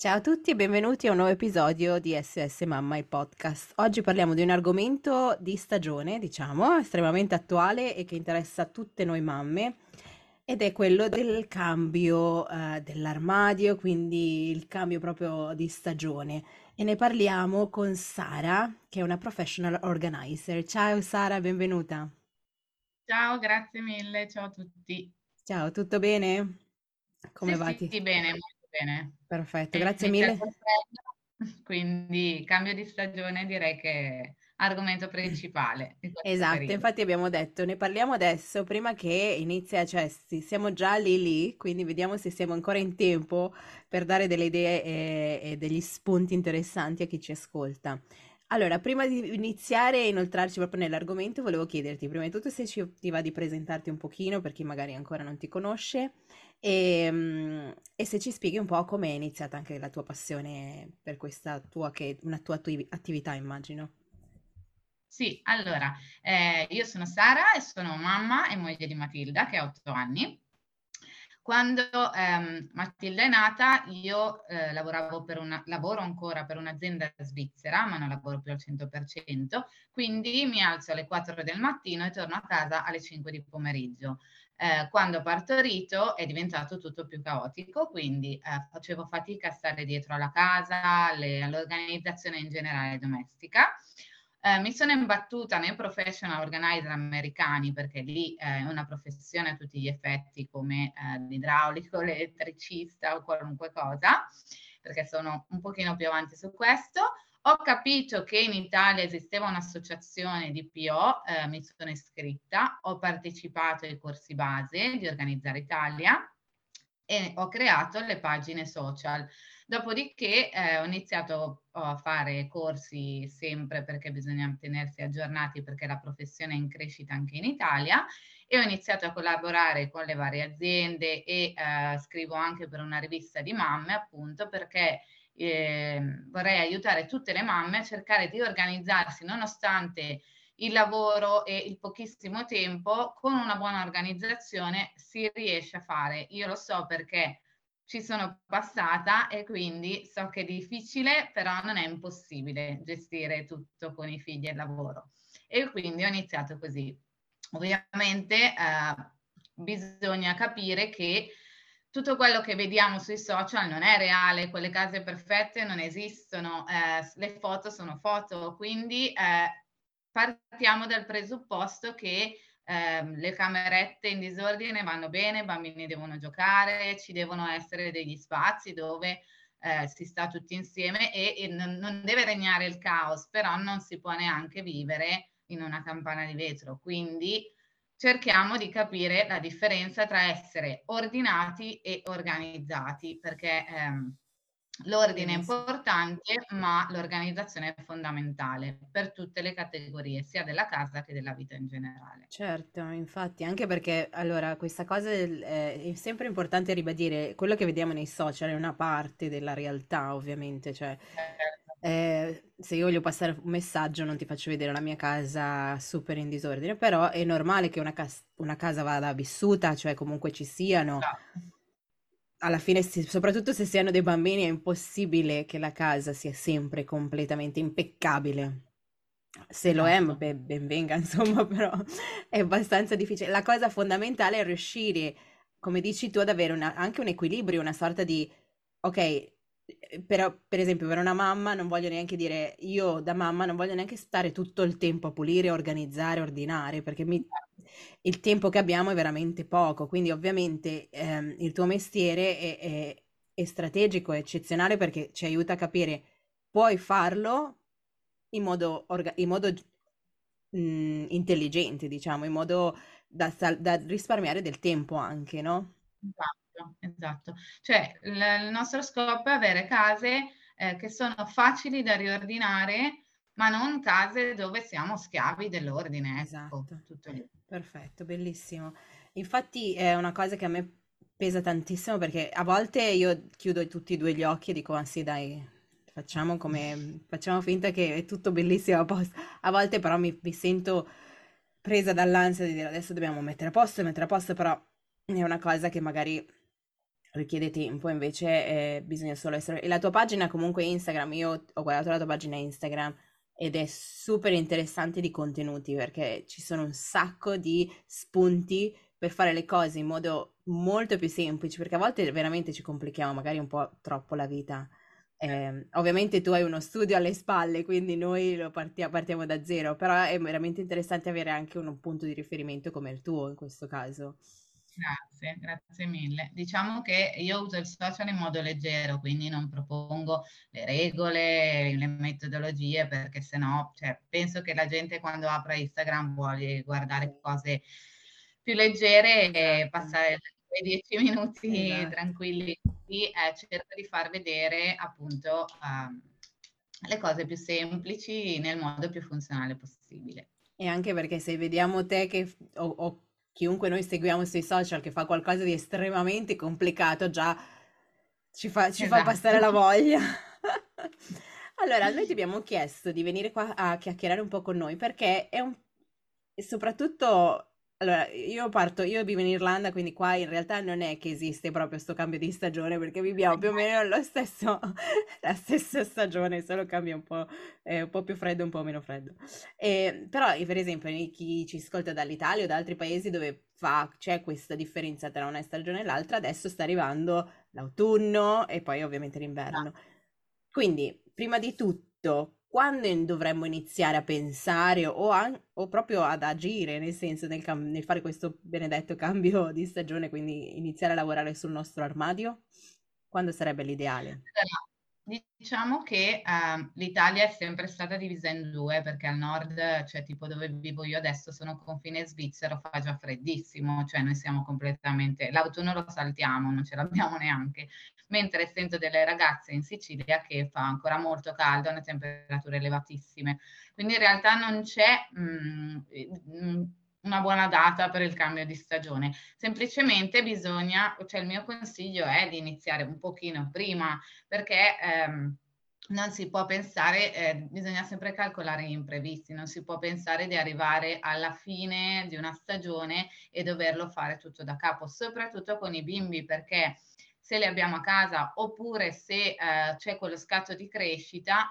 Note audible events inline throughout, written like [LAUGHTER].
Ciao a tutti e benvenuti a un nuovo episodio di SOS Mamma, il podcast. Oggi parliamo di un argomento di stagione, diciamo, estremamente attuale e che interessa tutte noi mamme ed è quello del cambio eh, dell'armadio, quindi il cambio proprio di stagione. E ne parliamo con Sara, che è una professional organizer. Ciao Sara, benvenuta. Ciao, grazie mille, ciao a tutti. Ciao, tutto bene? Come Sì, va? sì, Ti- sì, bene, bene. Perfetto, grazie iniziato mille. quindi cambio di stagione direi che è argomento principale Esatto, periodo. infatti abbiamo detto, ne parliamo adesso prima che inizia, cioè siamo già lì lì, quindi vediamo se siamo ancora in tempo per dare delle idee e, e degli spunti interessanti a chi ci ascolta. Allora, prima di iniziare e inoltrarci proprio nell'argomento, volevo chiederti prima di tutto se ci, ti va di presentarti un pochino per chi magari ancora non ti conosce e, mm, e se ci spieghi un po' come è iniziata anche la tua passione per questa tua, che una tua attiv- attività, immagino. Sì, allora, eh, io sono Sara e sono mamma e moglie di Matilda che ha otto anni. Quando ehm, Matilda è nata, io eh, lavoravo per una, lavoro ancora per un'azienda svizzera, ma non lavoro più al 100%, quindi mi alzo alle 4 del mattino e torno a casa alle 5 di pomeriggio. Eh, quando partorito è diventato tutto più caotico, quindi eh, facevo fatica a stare dietro alla casa, alle- all'organizzazione in generale domestica. Eh, mi sono imbattuta nei professional organizer americani perché lì eh, è una professione a tutti gli effetti come eh, l'idraulico, [LAUGHS] l'elettricista o qualunque cosa, perché sono un pochino più avanti su questo. Ho capito che in Italia esisteva un'associazione di PO, eh, mi sono iscritta, ho partecipato ai corsi base di Organizzare Italia e ho creato le pagine social. Dopodiché eh, ho iniziato a fare corsi sempre perché bisogna tenersi aggiornati perché la professione è in crescita anche in Italia e ho iniziato a collaborare con le varie aziende e eh, scrivo anche per una rivista di mamme appunto perché eh, vorrei aiutare tutte le mamme a cercare di organizzarsi nonostante il lavoro e il pochissimo tempo, con una buona organizzazione si riesce a fare. Io lo so perché ci sono passata e quindi so che è difficile, però non è impossibile gestire tutto con i figli e il lavoro. E quindi ho iniziato così. Ovviamente eh, bisogna capire che tutto quello che vediamo sui social non è reale, quelle case perfette non esistono, eh, le foto sono foto, quindi eh, partiamo dal presupposto che ehm, le camerette in disordine vanno bene, i bambini devono giocare, ci devono essere degli spazi dove eh, si sta tutti insieme e, e non deve regnare il caos, però non si può neanche vivere in una campana di vetro. Quindi cerchiamo di capire la differenza tra essere ordinati e organizzati, perché ehm, l'ordine è importante, ma l'organizzazione è fondamentale per tutte le categorie, sia della casa che della vita in generale. Certo, infatti, anche perché allora questa cosa eh, è sempre importante ribadire, quello che vediamo nei social è una parte della realtà, ovviamente, cioè Certo. Eh, se io voglio passare un messaggio non ti faccio vedere la mia casa super in disordine, però è normale che una, cas- una casa vada vissuta, cioè comunque ci siano, Esatto. alla fine, sì, soprattutto se si hanno dei bambini, è impossibile che la casa sia sempre completamente impeccabile. Se lo è, Esatto. beh, ben venga, [LAUGHS] insomma, però è abbastanza difficile. La cosa fondamentale è riuscire, come dici tu, ad avere una- anche un equilibrio, una sorta di, ok, però per esempio per una mamma non voglio neanche dire, io da mamma non voglio neanche stare tutto il tempo a pulire, organizzare, ordinare, perché mi- il tempo che abbiamo è veramente poco, quindi ovviamente ehm, il tuo mestiere è, è- è strategico, è eccezionale perché ci aiuta a capire, puoi farlo in modo, orga- in modo mm, intelligente, diciamo, in modo da, da risparmiare del tempo anche, no? Esatto, esatto. Cioè l- il nostro scopo è avere case eh, che sono facili da riordinare, ma non case dove siamo schiavi dell'ordine. Ecco, Esatto. tutto lì. Perfetto, bellissimo. Infatti è una cosa che a me pesa tantissimo perché a volte io chiudo tutti e due gli occhi e dico, ah sì, dai, facciamo come, facciamo finta che è tutto bellissimo a posto. A volte però mi, mi sento presa dall'ansia di dire adesso dobbiamo mettere a posto, mettere a posto, però è una cosa che magari richiede tempo, invece eh, bisogna solo essere... E la tua pagina comunque Instagram, io ho guardato la tua pagina Instagram ed è super interessante di contenuti perché ci sono un sacco di spunti per fare le cose in modo molto più semplice, perché a volte veramente ci complichiamo magari un po' troppo la vita. Eh, ovviamente tu hai uno studio alle spalle, quindi noi partia- partiamo da zero, però è veramente interessante avere anche un punto di riferimento come il tuo in questo caso. Grazie, grazie mille. Diciamo che io uso il social in modo leggero, quindi non propongo le regole, le metodologie, perché sennò, cioè, penso che la gente quando apre Instagram vuole guardare cose più leggere e Esatto, passare quei dieci minuti esatto. tranquilli. Eh, cerco di far vedere appunto ehm, le cose più semplici nel modo più funzionale possibile. E anche perché se vediamo te che, f- o, o chiunque noi seguiamo sui social che fa qualcosa di estremamente complicato, già ci fa, ci fa passare la Esatto. voglia. [LAUGHS] Allora, noi ti abbiamo chiesto di venire qua a chiacchierare un po' con noi perché è un... soprattutto, allora, io parto, io vivo in Irlanda, quindi qua in realtà non è che esiste proprio questo cambio di stagione perché viviamo più o meno lo stesso, [LAUGHS] la stessa stagione, solo cambia un po', è un po' più freddo, un po' meno freddo. E, però, per esempio, chi ci ascolta dall'Italia o da altri paesi dove fa, c'è questa differenza tra una stagione e l'altra, adesso sta arrivando l'autunno e poi ovviamente l'inverno. Quindi, prima di tutto, quando dovremmo iniziare a pensare o, an- o proprio ad agire, nel senso nel, cam- nel fare questo benedetto [LAUGHS] cambio di stagione, quindi iniziare a lavorare sul nostro armadio? Quando sarebbe l'ideale? Diciamo che uh, l'Italia è sempre stata divisa in due perché al nord, cioè tipo dove vivo io adesso, sono confine svizzero, fa già freddissimo, cioè noi siamo completamente, l'autunno lo saltiamo, non ce l'abbiamo neanche, mentre sento delle ragazze in Sicilia che fa ancora molto caldo, hanno temperature elevatissime, quindi in realtà non c'è... Mh, mh, una buona data per il cambio di stagione. Semplicemente bisogna, cioè il mio consiglio è di iniziare un pochino prima perché ehm, non si può pensare, eh, bisogna sempre calcolare gli imprevisti, non si può pensare di arrivare alla fine di una stagione e doverlo fare tutto da capo, soprattutto con i bimbi perché se li abbiamo a casa oppure se eh, c'è quello scatto di crescita,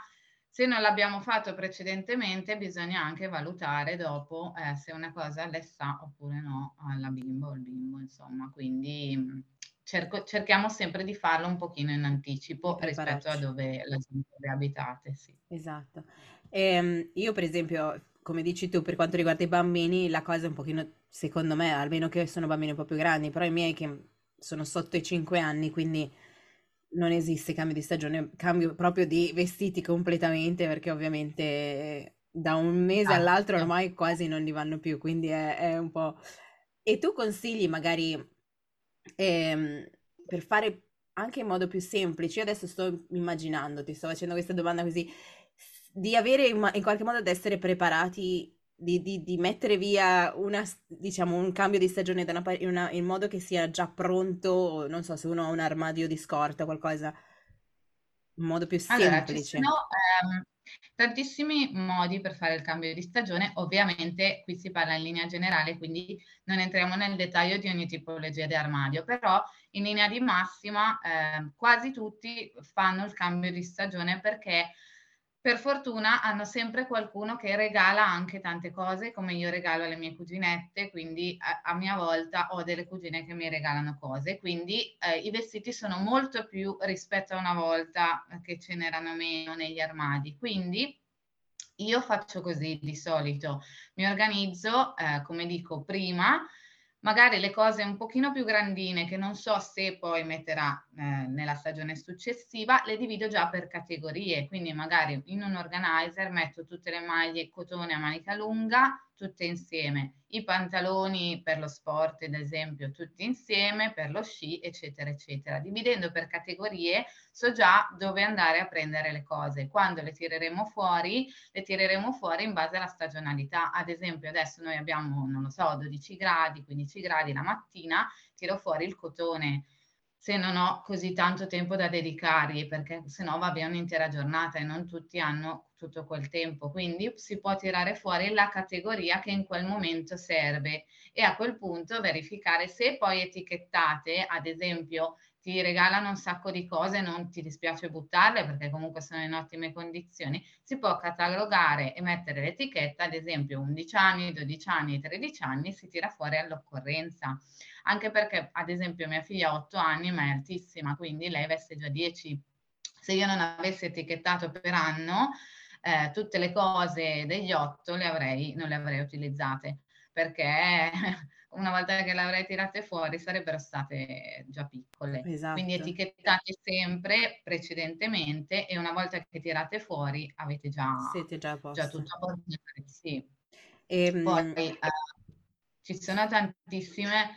se non l'abbiamo fatto precedentemente, bisogna anche valutare dopo eh, se una cosa le sa oppure no alla bimba o al bimbo, insomma. Quindi mm, cerco, cerchiamo sempre di farlo un pochino in anticipo rispetto a dove la gente abitate. Sì. Esatto. E, io, per esempio, come dici tu, per quanto riguarda i bambini, la cosa è un pochino, secondo me, almeno che sono bambini un po' più grandi, però i miei che sono sotto i 5 anni, quindi non esiste cambio di stagione, cambio proprio di vestiti completamente perché ovviamente da un mese Ah, all'altro ormai quasi non li vanno più, quindi è, è un po'... E tu consigli magari ehm, per fare anche in modo più semplice, io adesso sto immaginando, ti sto facendo questa domanda così, di avere in, in qualche modo ad essere preparati di, di, di, mettere via una, diciamo, un cambio di stagione da una, in, una, in, modo che sia già pronto, non so se uno ha un armadio di scorta, qualcosa, in modo più semplice. Allora, ci sono ehm, tantissimi modi per fare il cambio di stagione, ovviamente qui si parla in linea generale, quindi non entriamo nel dettaglio di ogni tipologia di armadio, però in linea di massima eh, quasi tutti fanno il cambio di stagione perché per fortuna hanno sempre qualcuno che regala anche tante cose, come io regalo alle mie cuginette, quindi a, a mia volta ho delle cugine che mi regalano cose, quindi eh, i vestiti sono molto più rispetto a una volta che ce n'erano meno negli armadi. Quindi io faccio così di solito, mi organizzo, eh, come dico prima, magari le cose un pochino più grandine che non so se poi metterà eh, nella stagione successiva, le divido già per categorie, quindi magari in un organizer metto tutte le maglie cotone a manica lunga, tutte insieme, i pantaloni per lo sport, ad esempio, tutti insieme, per lo sci, eccetera, eccetera. Dividendo per categorie, so già dove andare a prendere le cose. Quando le tireremo fuori, le tireremo fuori in base alla stagionalità. Ad esempio, adesso noi abbiamo, non lo so, 12 gradi, 15 gradi la mattina, tiro fuori il cotone se non ho così tanto tempo da dedicargli, perché se no va via un'intera giornata e non tutti hanno tutto quel tempo. Quindi si può tirare fuori la categoria che in quel momento serve e a quel punto verificare se poi etichettate, ad esempio, ti regalano un sacco di cose, non ti dispiace buttarle perché comunque sono in ottime condizioni, si può catalogare e mettere l'etichetta, ad esempio 11 anni, 12 anni, 13 anni, si tira fuori all'occorrenza. Anche perché, ad esempio, mia figlia ha 8 anni, ma è altissima, quindi lei veste già 10. Se io non avessi etichettato per anno, eh, tutte le cose degli 8 le avrei, non le avrei utilizzate perché [LAUGHS] una volta che le avrei tirate fuori sarebbero state già piccole. Esatto. Quindi etichettate sempre precedentemente e una volta che tirate fuori avete già, già, già tutto a posto. Sì. E, ehm, Poi eh, ci sono tantissime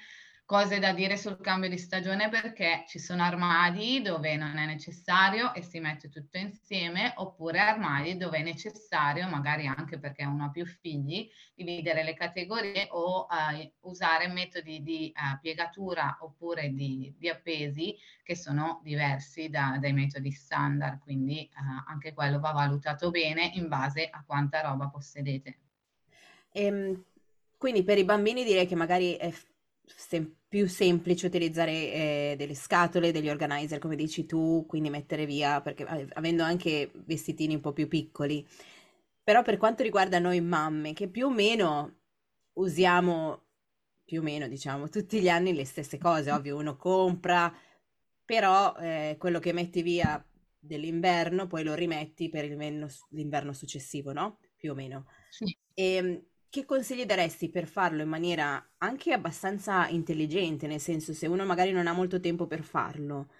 cose da dire sul cambio di stagione perché ci sono armadi dove non è necessario e si mette tutto insieme oppure armadi dove è necessario, magari anche perché uno ha più figli, dividere le categorie o uh, usare metodi di uh, piegatura oppure di, di, appesi che sono diversi da, dai metodi standard, quindi uh, anche quello va valutato bene in base a quanta roba possedete. Ehm, quindi per i bambini direi che magari è sem- più semplice utilizzare eh, delle scatole, degli organizer, come dici tu, quindi mettere via, perché avendo anche vestitini un po' più piccoli. Però per quanto riguarda noi mamme, che più o meno usiamo, più o meno diciamo, tutti gli anni le stesse cose, ovvio, uno compra, però eh, quello che metti via dell'inverno poi lo rimetti per l'inverno successivo, no? Più o meno. Sì. E, ehm, che consigli daresti per farlo in maniera anche abbastanza intelligente, nel senso se uno magari non ha molto tempo per farlo,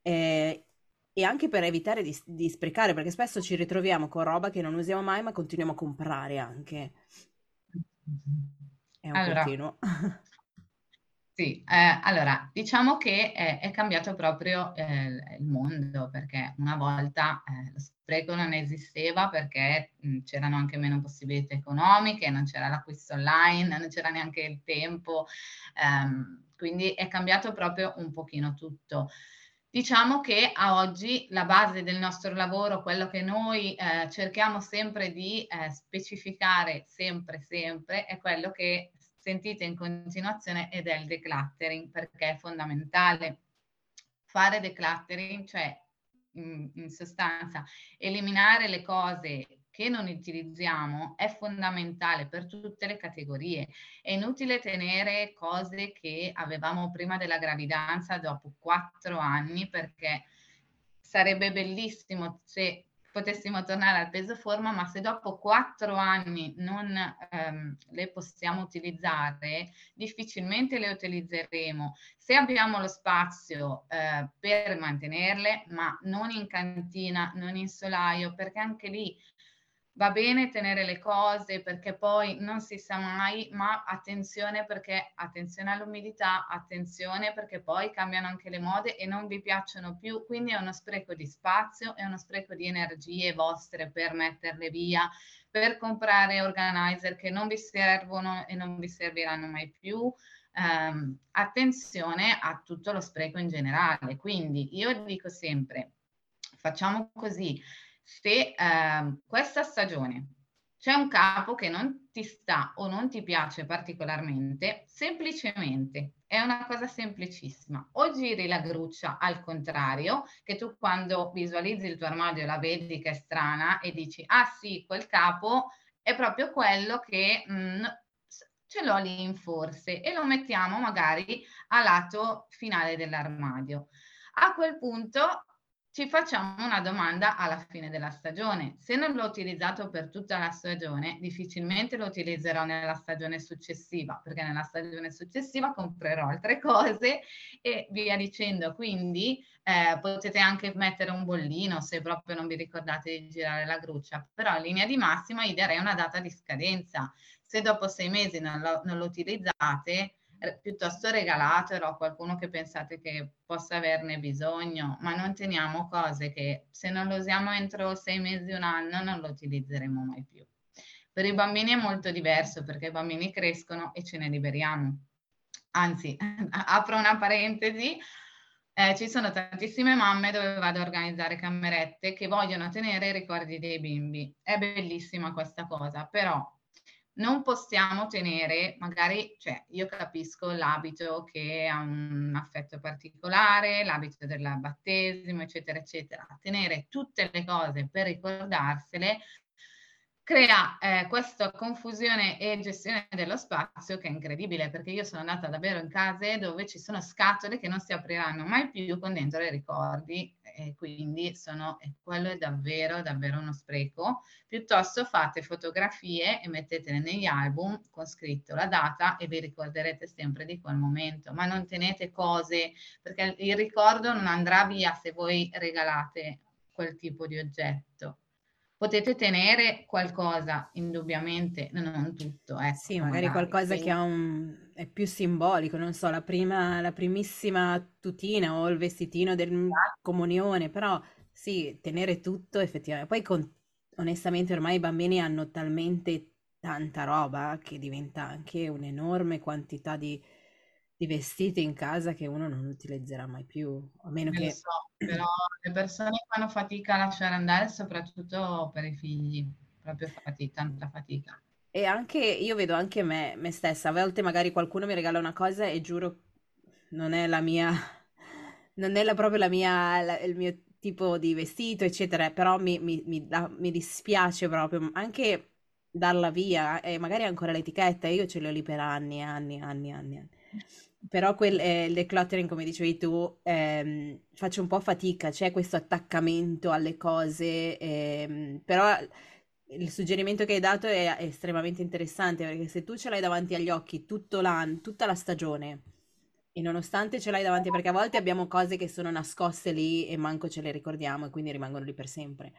eh, e anche per evitare di, di, sprecare, perché spesso ci ritroviamo con roba che non usiamo mai, ma continuiamo a comprare anche. È un allora, continuo. [LAUGHS] Sì, eh, allora diciamo che è, è cambiato proprio eh, il mondo perché una volta eh, lo spreco non esisteva perché mh, c'erano anche meno possibilità economiche, non c'era l'acquisto online, non c'era neanche il tempo, ehm, quindi è cambiato proprio un pochino tutto. Diciamo che a oggi la base del nostro lavoro, quello che noi eh, cerchiamo sempre di eh, specificare sempre, sempre, è quello che sentite in continuazione ed è il decluttering perché è fondamentale. Fare decluttering, cioè in, in sostanza eliminare le cose che non utilizziamo è fondamentale per tutte le categorie. È inutile tenere cose che avevamo prima della gravidanza dopo quattro anni perché sarebbe bellissimo se potessimo tornare al peso forma, ma se dopo quattro anni non ehm, le possiamo utilizzare, difficilmente le utilizzeremo. Se abbiamo lo spazio eh, per mantenerle, ma non in cantina, non in solaio, perché anche lì va bene tenere le cose perché poi non si sa mai, ma attenzione perché attenzione all'umidità, attenzione perché poi cambiano anche le mode e non vi piacciono più, quindi è uno spreco di spazio, è uno spreco di energie vostre per metterle via, per comprare organizer che non vi servono e non vi serviranno mai più. Um, attenzione a tutto lo spreco in generale, quindi io dico sempre facciamo così se eh, questa stagione c'è un capo che non ti sta o non ti piace particolarmente, semplicemente è una cosa semplicissima. O giri la gruccia al contrario, che tu quando visualizzi il tuo armadio la vedi che è strana e dici, ah sì, quel capo è proprio quello che mh, mm, ce l'ho lì in forse e lo mettiamo magari a lato finale dell'armadio. A quel punto ci facciamo una domanda alla fine della stagione. Se non l'ho utilizzato per tutta la stagione, difficilmente lo utilizzerò nella stagione successiva, perché nella stagione successiva comprerò altre cose e via dicendo. Quindi eh, potete anche mettere un bollino se proprio non vi ricordate di girare la gruccia, però in linea di massima gli darei una data di scadenza. Se dopo sei mesi non lo, non lo utilizzate, piuttosto regalatelo a qualcuno che pensate che possa averne bisogno, ma non teniamo cose che se non lo usiamo entro sei mesi, un anno, non lo utilizzeremo mai più. Per i bambini è molto diverso perché i bambini crescono e ce ne liberiamo. Anzi, [LAUGHS] apro una parentesi, eh, ci sono tantissime mamme dove vado a organizzare camerette che vogliono tenere i ricordi dei bimbi. È bellissima questa cosa, però non possiamo tenere, magari, cioè io capisco l'abito che ha un affetto particolare, l'abito del battesimo, eccetera, eccetera. Tenere tutte le cose per ricordarsele crea eh, questa confusione e gestione dello spazio che è incredibile perché io sono andata davvero in case dove ci sono scatole che non si apriranno mai più con dentro i ricordi e quindi sono, e quello è davvero davvero uno spreco. Piuttosto fate fotografie e mettetele negli album con scritto la data e vi ricorderete sempre di quel momento ma non tenete cose perché il ricordo non andrà via se voi regalate quel tipo di oggetto potete tenere qualcosa, indubbiamente, non tutto. Ecco, sì, magari, magari qualcosa quindi... che un... è più simbolico, non so, la, prima, la primissima tutina o il vestitino del esatto. comunione, però sì, tenere tutto effettivamente. Poi con... onestamente ormai i bambini hanno talmente tanta roba che diventa anche un'enorme quantità di di vestiti in casa che uno non utilizzerà mai più, a meno che... Lo so, però le persone fanno fatica a lasciare andare, soprattutto per i figli, proprio fatica, tanta fatica. E anche, io vedo anche me, me stessa, a volte magari qualcuno mi regala una cosa e giuro non è la mia, [LAUGHS] non è la, proprio la mia, la, il mio tipo di vestito, eccetera, però mi, mi, mi, da, mi dispiace proprio, anche darla via, e magari ancora l'etichetta, io ce l'ho lì per anni, anni, anni, anni. anni però quel, eh, il decluttering, come dicevi tu, ehm, faccio un po' fatica, c'è questo attaccamento alle cose, ehm, però il suggerimento che hai dato è, estremamente interessante perché se tu ce l'hai davanti agli occhi tutta la stagione, e nonostante ce l'hai davanti, perché a volte abbiamo cose che sono nascoste lì e manco ce le ricordiamo e quindi rimangono lì per sempre.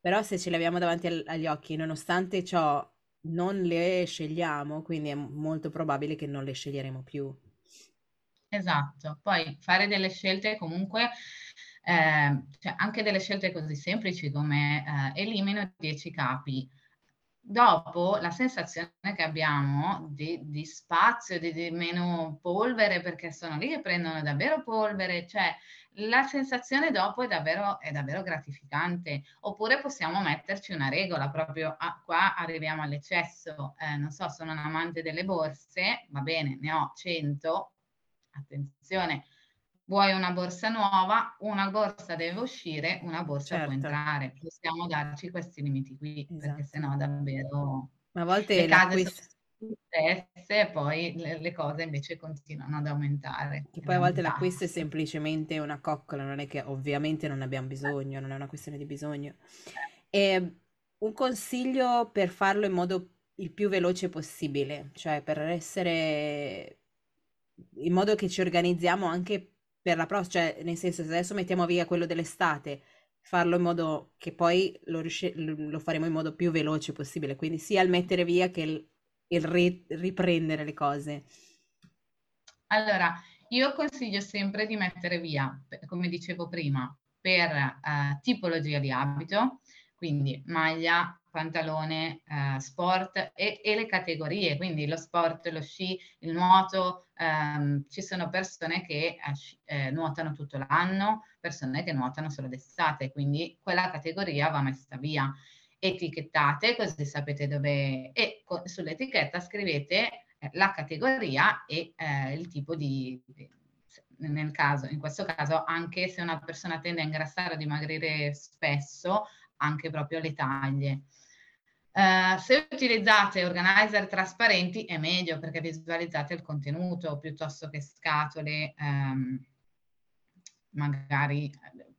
Però se ce le abbiamo davanti agli occhi, nonostante ciò non le scegliamo, quindi è molto probabile che non le sceglieremo più. Esatto, poi fare delle scelte comunque, eh, cioè anche delle scelte così semplici come eh, elimino 10 capi. Dopo la sensazione che abbiamo di, di spazio, di, di, meno polvere, perché sono lì che prendono davvero polvere, cioè la sensazione dopo è davvero, è davvero gratificante. Oppure possiamo metterci una regola, proprio a, qua arriviamo all'eccesso. Eh, non so, sono un amante delle borse, va bene, ne ho 100, attenzione, vuoi una borsa nuova, una borsa deve uscire, una borsa certo. può entrare. Possiamo darci questi limiti qui, esatto. perché sennò davvero... Ma a volte le case sono stesse e poi le, le, cose invece continuano ad aumentare. Che poi a volte l'acquisto è semplicemente una coccola, non è che ovviamente non abbiamo bisogno, non è una questione di bisogno. E un consiglio per farlo in modo il più veloce possibile, cioè per essere in modo che ci organizziamo anche per la prossima, cioè nel senso se adesso mettiamo via quello dell'estate, farlo in modo che poi lo, lo faremo in modo più veloce possibile, quindi sia il mettere via che il, il ri- riprendere le cose. Allora, io consiglio sempre di mettere via, come dicevo prima, per uh, tipologia di abito, quindi maglia, pantalone, eh, sport e, e, le categorie, quindi lo sport, lo sci, il nuoto, ehm, ci sono persone che eh, eh, nuotano tutto l'anno, persone che nuotano solo d'estate, quindi quella categoria va messa via. Etichettate così sapete dove e co- sull'etichetta scrivete eh, la categoria e eh, il tipo di, di nel caso, in questo caso, anche se una persona tende a ingrassare o dimagrire spesso, anche proprio le taglie. Uh, se utilizzate organizer trasparenti è meglio perché visualizzate il contenuto piuttosto che scatole um, magari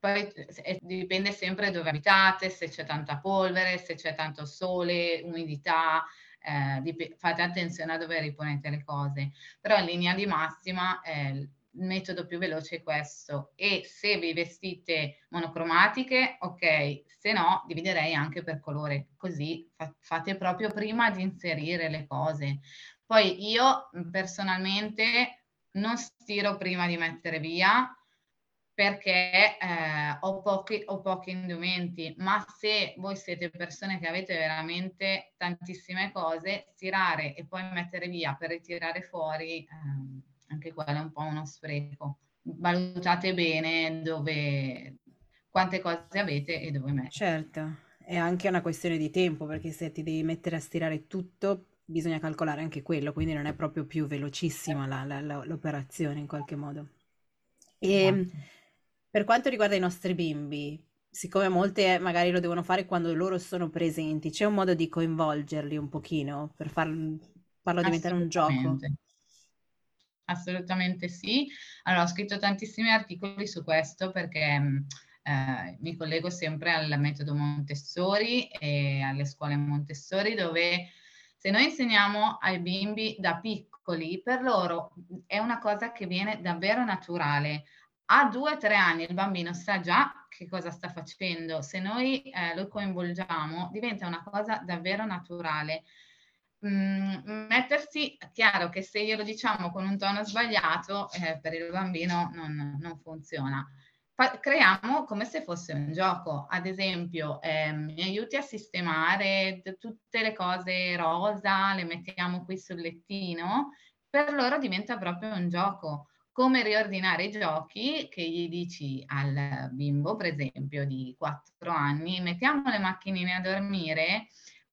poi eh, dipende sempre dove abitate, se c'è tanta polvere, se c'è tanto sole, umidità, eh, fate attenzione a dove riponete le cose, però in linea di massima eh, metodo più veloce è questo e se vi vestite monocromatiche, ok, se no dividerei anche per colore, così fa- fate proprio prima di inserire le cose. Poi io personalmente non stiro prima di mettere via, perché eh, ho, pochi, ho pochi indumenti, ma se voi siete persone che avete veramente tantissime cose, stirare e poi mettere via per ritirare fuori, eh, anche quello è un po' uno spreco. Valutate bene dove, quante cose avete e dove mettere. Certo, è anche una questione di tempo, perché se ti devi mettere a stirare tutto, bisogna calcolare anche quello, quindi non è proprio più velocissima la, la, la, l'operazione in qualche modo. E esatto. Per quanto riguarda i nostri bimbi, siccome molte magari lo devono fare quando loro sono presenti, c'è un modo di coinvolgerli un pochino per far, farlo diventare un gioco? Assolutamente sì. Allora, ho scritto tantissimi articoli su questo perché mm, eh, mi collego sempre al metodo Montessori e alle scuole Montessori dove se noi insegniamo ai bimbi da piccoli, per loro è una cosa che viene davvero naturale a due o tre anni il bambino sa già che cosa sta facendo, se noi eh, lo coinvolgiamo diventa una cosa davvero naturale. Mm, mettersi, chiaro che se glielo diciamo con un tono sbagliato, eh, per il bambino non, non funziona. Fa, creiamo come se fosse un gioco, ad esempio, eh, mi aiuti a sistemare tutte le cose rosa, le mettiamo qui sul lettino, per loro diventa proprio un gioco come riordinare i giochi che gli dici al bimbo, per esempio, di 4 anni, mettiamo le macchinine a dormire,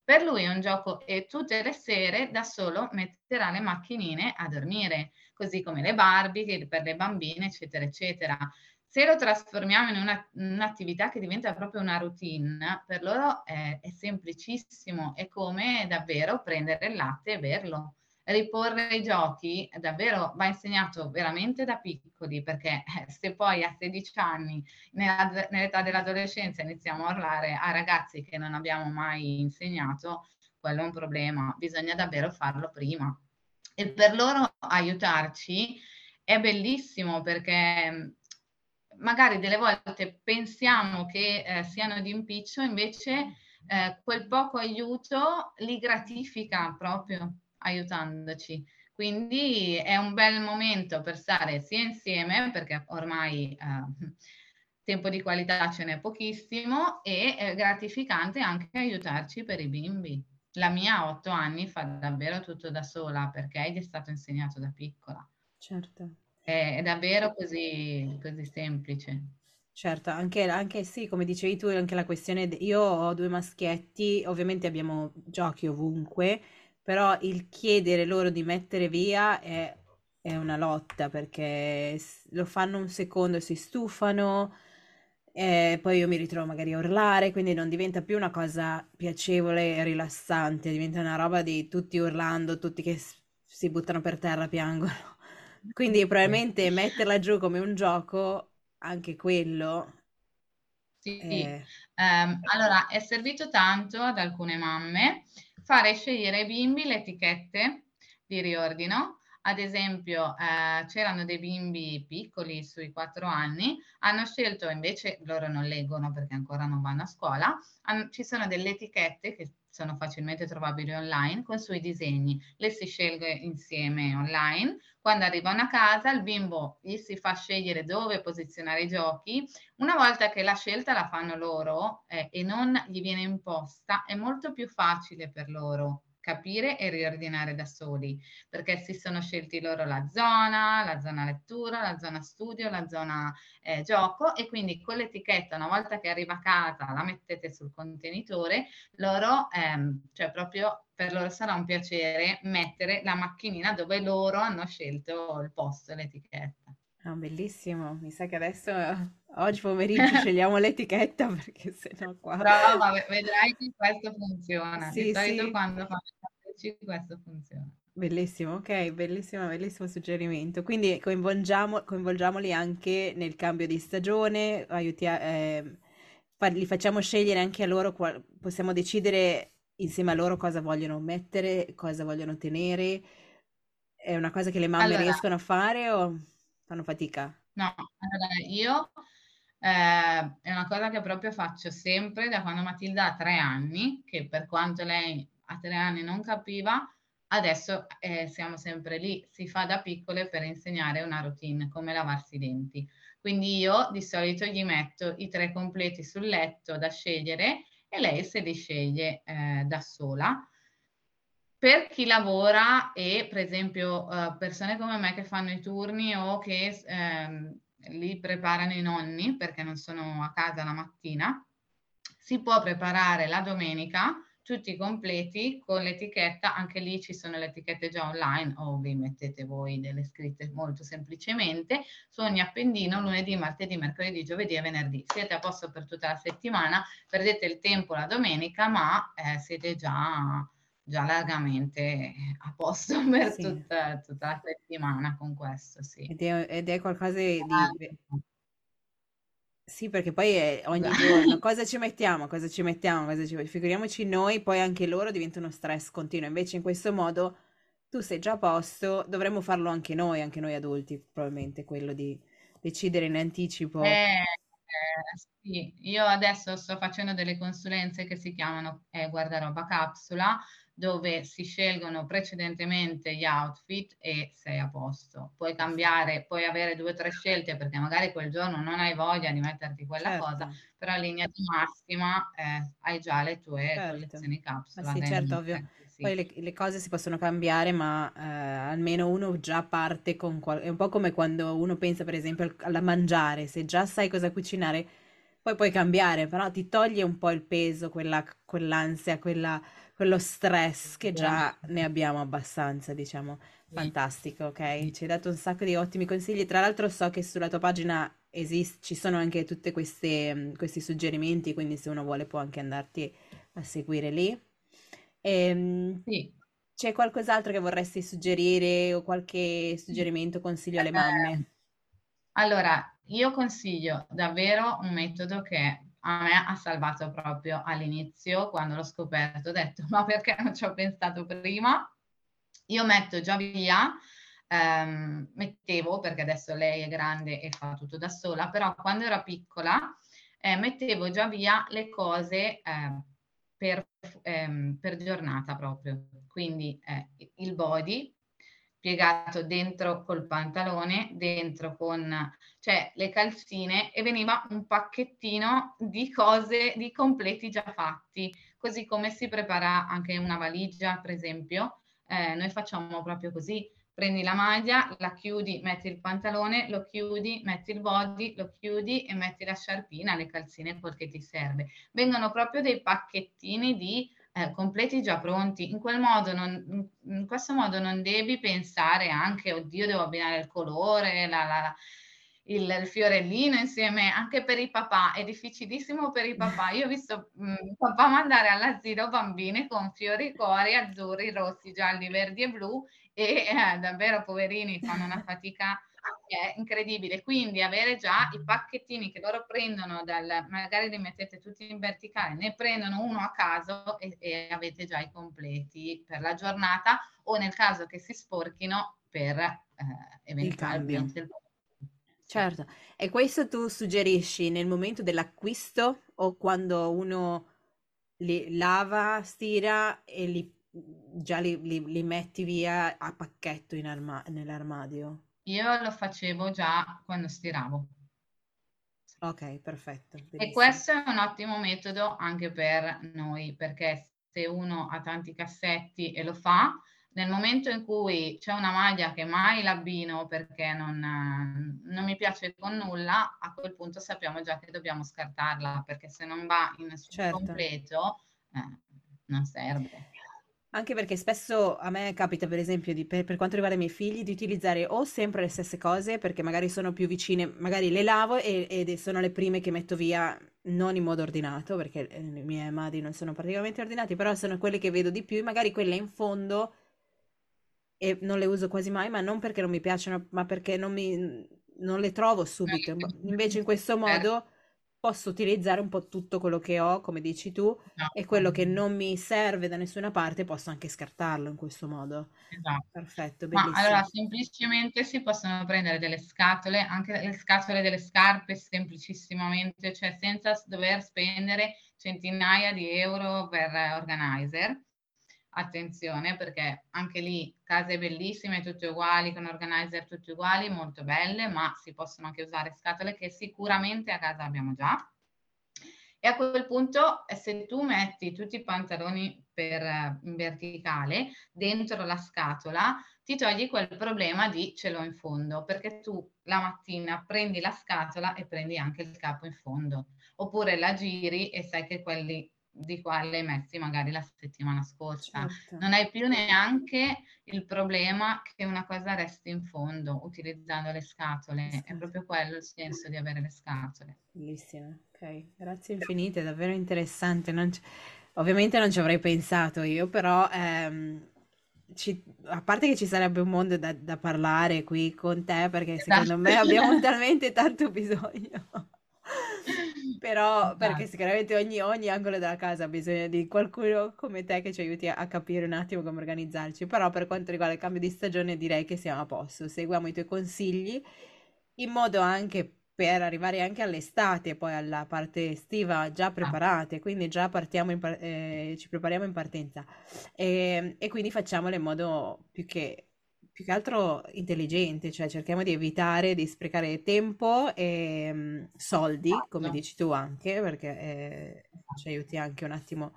per lui è un gioco e tutte le sere da solo metterà le macchinine a dormire, così come le Barbie per le bambine, eccetera, eccetera. Se lo trasformiamo in una, un'attività che diventa proprio una routine, per loro è, è semplicissimo, è come davvero prendere il latte e berlo riporre i giochi davvero va insegnato veramente da piccoli perché eh, se poi a 16 anni nella, nell'età dell'adolescenza iniziamo a urlare a ragazzi che non abbiamo mai insegnato, quello è un problema, bisogna davvero farlo prima. E per loro aiutarci è bellissimo perché mm, magari delle volte pensiamo che eh, siano di impiccio, invece eh, quel poco aiuto li gratifica proprio aiutandoci. Quindi è un bel momento per stare sia insieme, perché ormai eh, tempo di qualità ce n'è pochissimo, e è gratificante anche aiutarci per i bimbi. La mia a otto anni fa davvero tutto da sola perché gli è stato insegnato da piccola. Certo. È, è davvero così, così semplice. Certo, anche, anche sì, come dicevi tu, anche la questione, io ho due maschietti, ovviamente abbiamo giochi ovunque, però il chiedere loro di mettere via è, è una lotta perché lo fanno un secondo e si stufano, e poi io mi ritrovo magari a urlare, quindi non diventa più una cosa piacevole e rilassante, diventa una roba di tutti urlando, tutti che si buttano per terra, piangono. [LAUGHS] Quindi probabilmente metterla giù come un gioco, anche quello. Sì, è... Um, allora è servito tanto ad alcune mamme fare scegliere ai bimbi le etichette di riordino. Ad esempio, eh, c'erano dei bimbi piccoli sui 4 anni, hanno scelto, invece loro non leggono perché ancora non vanno a scuola, hanno, ci sono delle etichette che sono facilmente trovabili online con sui disegni. Le si sceglie insieme online. Quando arrivano a casa il bimbo gli si fa scegliere dove posizionare i giochi. Una volta che la scelta la fanno loro eh, e non gli viene imposta, è molto più facile per loro capire e riordinare da soli, perché si sono scelti loro la zona, la zona lettura, la zona studio, la zona eh, gioco e quindi con l'etichetta una volta che arriva a casa la mettete sul contenitore, loro, ehm, cioè proprio per loro sarà un piacere mettere la macchinina dove loro hanno scelto il posto, l'etichetta. Ah, bellissimo, mi sa che adesso oggi pomeriggio [LAUGHS] scegliamo l'etichetta perché sennò qua... No, ma vedrai che questo funziona. Sì, Di solito sì. quando fanno i questo funziona. Bellissimo, ok, bellissimo, bellissimo suggerimento. Quindi coinvolgiamo, coinvolgiamoli anche nel cambio di stagione, aiutia- eh, li facciamo scegliere anche a loro, possiamo decidere insieme a loro cosa vogliono mettere, cosa vogliono tenere. È una cosa che le mamme Allora, riescono a fare o fanno fatica? no, allora io eh, è una cosa che proprio faccio sempre da quando Matilda ha tre anni, che per quanto lei a tre anni non capiva, adesso eh, siamo sempre lì, si fa da piccole per insegnare una routine, come lavarsi i denti. Quindi io di solito gli metto i tre completi sul letto da scegliere e lei se li sceglie eh, da sola. Per chi lavora e per esempio eh, persone come me che fanno i turni o che ehm, li preparano i nonni perché non sono a casa la mattina, si può preparare la domenica tutti completi con l'etichetta, anche lì ci sono le etichette già online o vi mettete voi delle scritte molto semplicemente, su ogni appendino lunedì, martedì, mercoledì, giovedì e venerdì. Siete a posto per tutta la settimana, perdete il tempo la domenica, ma eh, siete già, già largamente [LAUGHS] a posto per Sì. tutta, tutta la settimana con questo, sì. Ed è, ed è qualcosa di... Sì, perché poi è ogni [LAUGHS] giorno cosa ci mettiamo, cosa ci mettiamo, cosa ci... Figuriamoci noi, poi anche loro diventa uno stress continuo. Invece in questo modo tu sei già a posto, dovremmo farlo anche noi, anche noi adulti, probabilmente, quello di decidere in anticipo. Eh, eh, sì, io adesso sto facendo delle consulenze che si chiamano eh, guardaroba capsula, dove si scelgono precedentemente gli outfit e sei a posto. Puoi cambiare, puoi avere due o tre scelte perché magari quel giorno non hai voglia di metterti quella Certo, cosa, però in linea di massima eh, hai già le tue certo. collezioni Ma capsula sì, certo, ovvio. sì. Poi le, le cose si possono cambiare, ma eh, almeno uno già parte con qual- È un po' come quando uno pensa, per esempio, al- alla mangiare. Se già sai cosa cucinare, poi puoi cambiare, però ti toglie un po' il peso, quella, quell'ansia, quella- quello stress che già ne abbiamo abbastanza, diciamo. Fantastico, ok? Ci hai dato un sacco di ottimi consigli. Tra l'altro so che sulla tua pagina esist- ci sono anche tutti questi suggerimenti, quindi se uno vuole può anche andarti a seguire lì. Ehm, Sì. c'è qualcos'altro che vorresti suggerire o qualche suggerimento, consiglio alle mamme? allora, io consiglio davvero un metodo che a me ha salvato proprio all'inizio, quando l'ho scoperto, ho detto, ma perché non ci ho pensato prima? Io metto già via, ehm, mettevo, perché adesso lei è grande e fa tutto da sola, però quando era piccola eh, mettevo già via le cose eh, per, ehm, per giornata proprio. Quindi eh, il body piegato dentro col pantalone, dentro con cioè le calzine e veniva un pacchettino di cose, di completi già fatti, così come si prepara anche una valigia, per esempio. Eh, noi facciamo proprio così. Prendi la maglia, la chiudi, metti il pantalone, lo chiudi, metti il body, lo chiudi e metti la sciarpina, le calzine, quel che ti serve. Vengono proprio dei pacchettini di eh, completi già pronti. In quel modo, non, in questo modo non devi pensare anche, oddio, devo abbinare il colore, la, la, il, il, fiorellino insieme, anche per i papà. È difficilissimo per i papà. Io ho visto mh, papà mandare all'asilo bambine con fiori, cuori azzurri, rossi, gialli, verdi e blu e eh, davvero poverini fanno una fatica è incredibile. Quindi avere già i pacchettini che loro prendono dal, magari li mettete tutti in verticale, ne prendono uno a caso e, e avete già i completi per la giornata o nel caso che si sporchino per eh, eventualmente il Certo, e questo tu suggerisci nel momento dell'acquisto o quando uno li lava, stira e li, già li, li, li metti via a pacchetto in arma- nell'armadio? Io lo facevo già quando stiravo. Ok, perfetto. E benissimo. questo è un ottimo metodo anche per noi, perché se uno ha tanti cassetti e lo fa, nel momento in cui c'è una maglia che mai l'abbino perché non, non mi piace con nulla, a quel punto sappiamo già che dobbiamo scartarla, perché se non va in nessun Certo. completo, eh, non serve. Anche perché spesso a me capita, per esempio, di- per, per quanto riguarda i miei figli, di utilizzare o sempre le stesse cose, perché magari sono più vicine, magari le lavo e, ed sono le prime che metto via, non in modo ordinato, perché eh, i miei amadi non sono particolarmente ordinati, però sono quelle che vedo di più, e magari quelle in fondo e non le uso quasi mai, ma non perché non mi piacciono, ma perché non, mi, non le trovo subito. Invece in questo Certo. modo posso utilizzare un po' tutto quello che ho, come dici tu, e quello che Esatto. non mi serve da nessuna parte posso anche scartarlo in questo modo. Esatto. Perfetto, Ma bellissimo. allora semplicemente si possono prendere delle scatole, anche le scatole delle scarpe semplicissimamente, cioè senza dover spendere centinaia di euro per eh, organizer. Attenzione perché anche lì case bellissime, tutte uguali, con organizer tutti uguali, molto belle, ma si possono anche usare scatole che sicuramente a casa abbiamo già. E a quel punto, eh, se tu metti tutti i pantaloni per, eh, in verticale dentro la scatola, ti togli quel problema di ce l'ho in fondo, perché tu la mattina prendi la scatola e prendi anche il capo in fondo, oppure la giri e sai che quelli di qua li hai messi magari la settimana scorsa. Certo. Non hai più neanche il problema che una cosa resti in fondo utilizzando le scatole. È Esatto. proprio quello il senso di avere le scatole. Bellissime, ok, grazie infinite, davvero interessante. Non ci- Ovviamente non ci avrei pensato io, però ehm, ci- a parte che ci sarebbe un mondo da, da parlare qui con te, perché secondo me Esatto. abbiamo [LAUGHS] talmente tanto bisogno. Però perché sicuramente ogni, ogni angolo della casa ha bisogno di qualcuno come te che ci aiuti a, a capire un attimo come organizzarci. Però per quanto riguarda il cambio di stagione direi che siamo a posto. Seguiamo i tuoi consigli in modo anche per arrivare anche all'estate, poi alla parte estiva già preparate, quindi già partiamo in eh, ci prepariamo in partenza e, e quindi facciamolo in modo più che, più che altro intelligente, cioè cerchiamo di evitare di sprecare tempo e mm, soldi, come Esatto. dici tu anche, perché eh, ci aiuti anche un attimo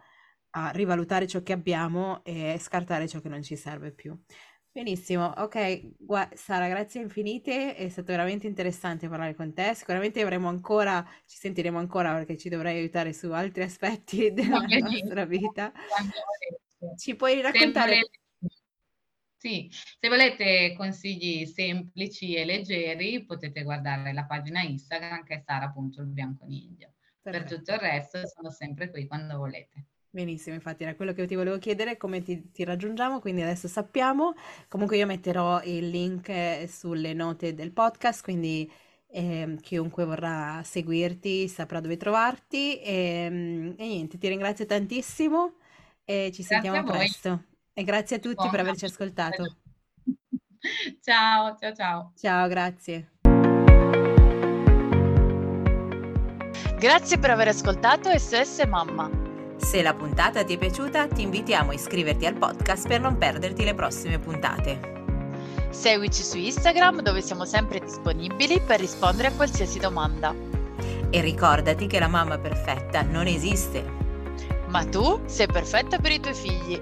a rivalutare ciò che abbiamo e scartare ciò che non ci serve più. Benissimo, ok, gua- Sara, grazie infinite, è stato veramente interessante parlare con te, sicuramente avremo ancora, ci sentiremo ancora perché ci dovrai aiutare su altri aspetti [LAUGHS] della nostra vita. Ci puoi raccontare? Sì, se volete consigli semplici e leggeri, potete guardare la pagina Instagram che è sara.ilbianconiglio. Per tutto il resto sono sempre qui quando volete. Benissimo, infatti era quello che ti volevo chiedere, come ti, ti raggiungiamo, quindi adesso sappiamo. Comunque io metterò il link eh, sulle note del podcast, quindi ehm, chiunque vorrà seguirti saprà dove trovarti. E, mm, e niente, ti ringrazio tantissimo e ci sentiamo presto. E grazie a tutti per Buona- averci ascoltato. [LAUGHS] Ciao, ciao, ciao. Ciao, grazie. Grazie per aver ascoltato SOS Mamma. Se la puntata ti è piaciuta, ti invitiamo a iscriverti al podcast per non perderti le prossime puntate. Seguici su Instagram dove siamo sempre disponibili per rispondere a qualsiasi domanda. E ricordati che la mamma perfetta non esiste. Ma tu sei perfetta per i tuoi figli.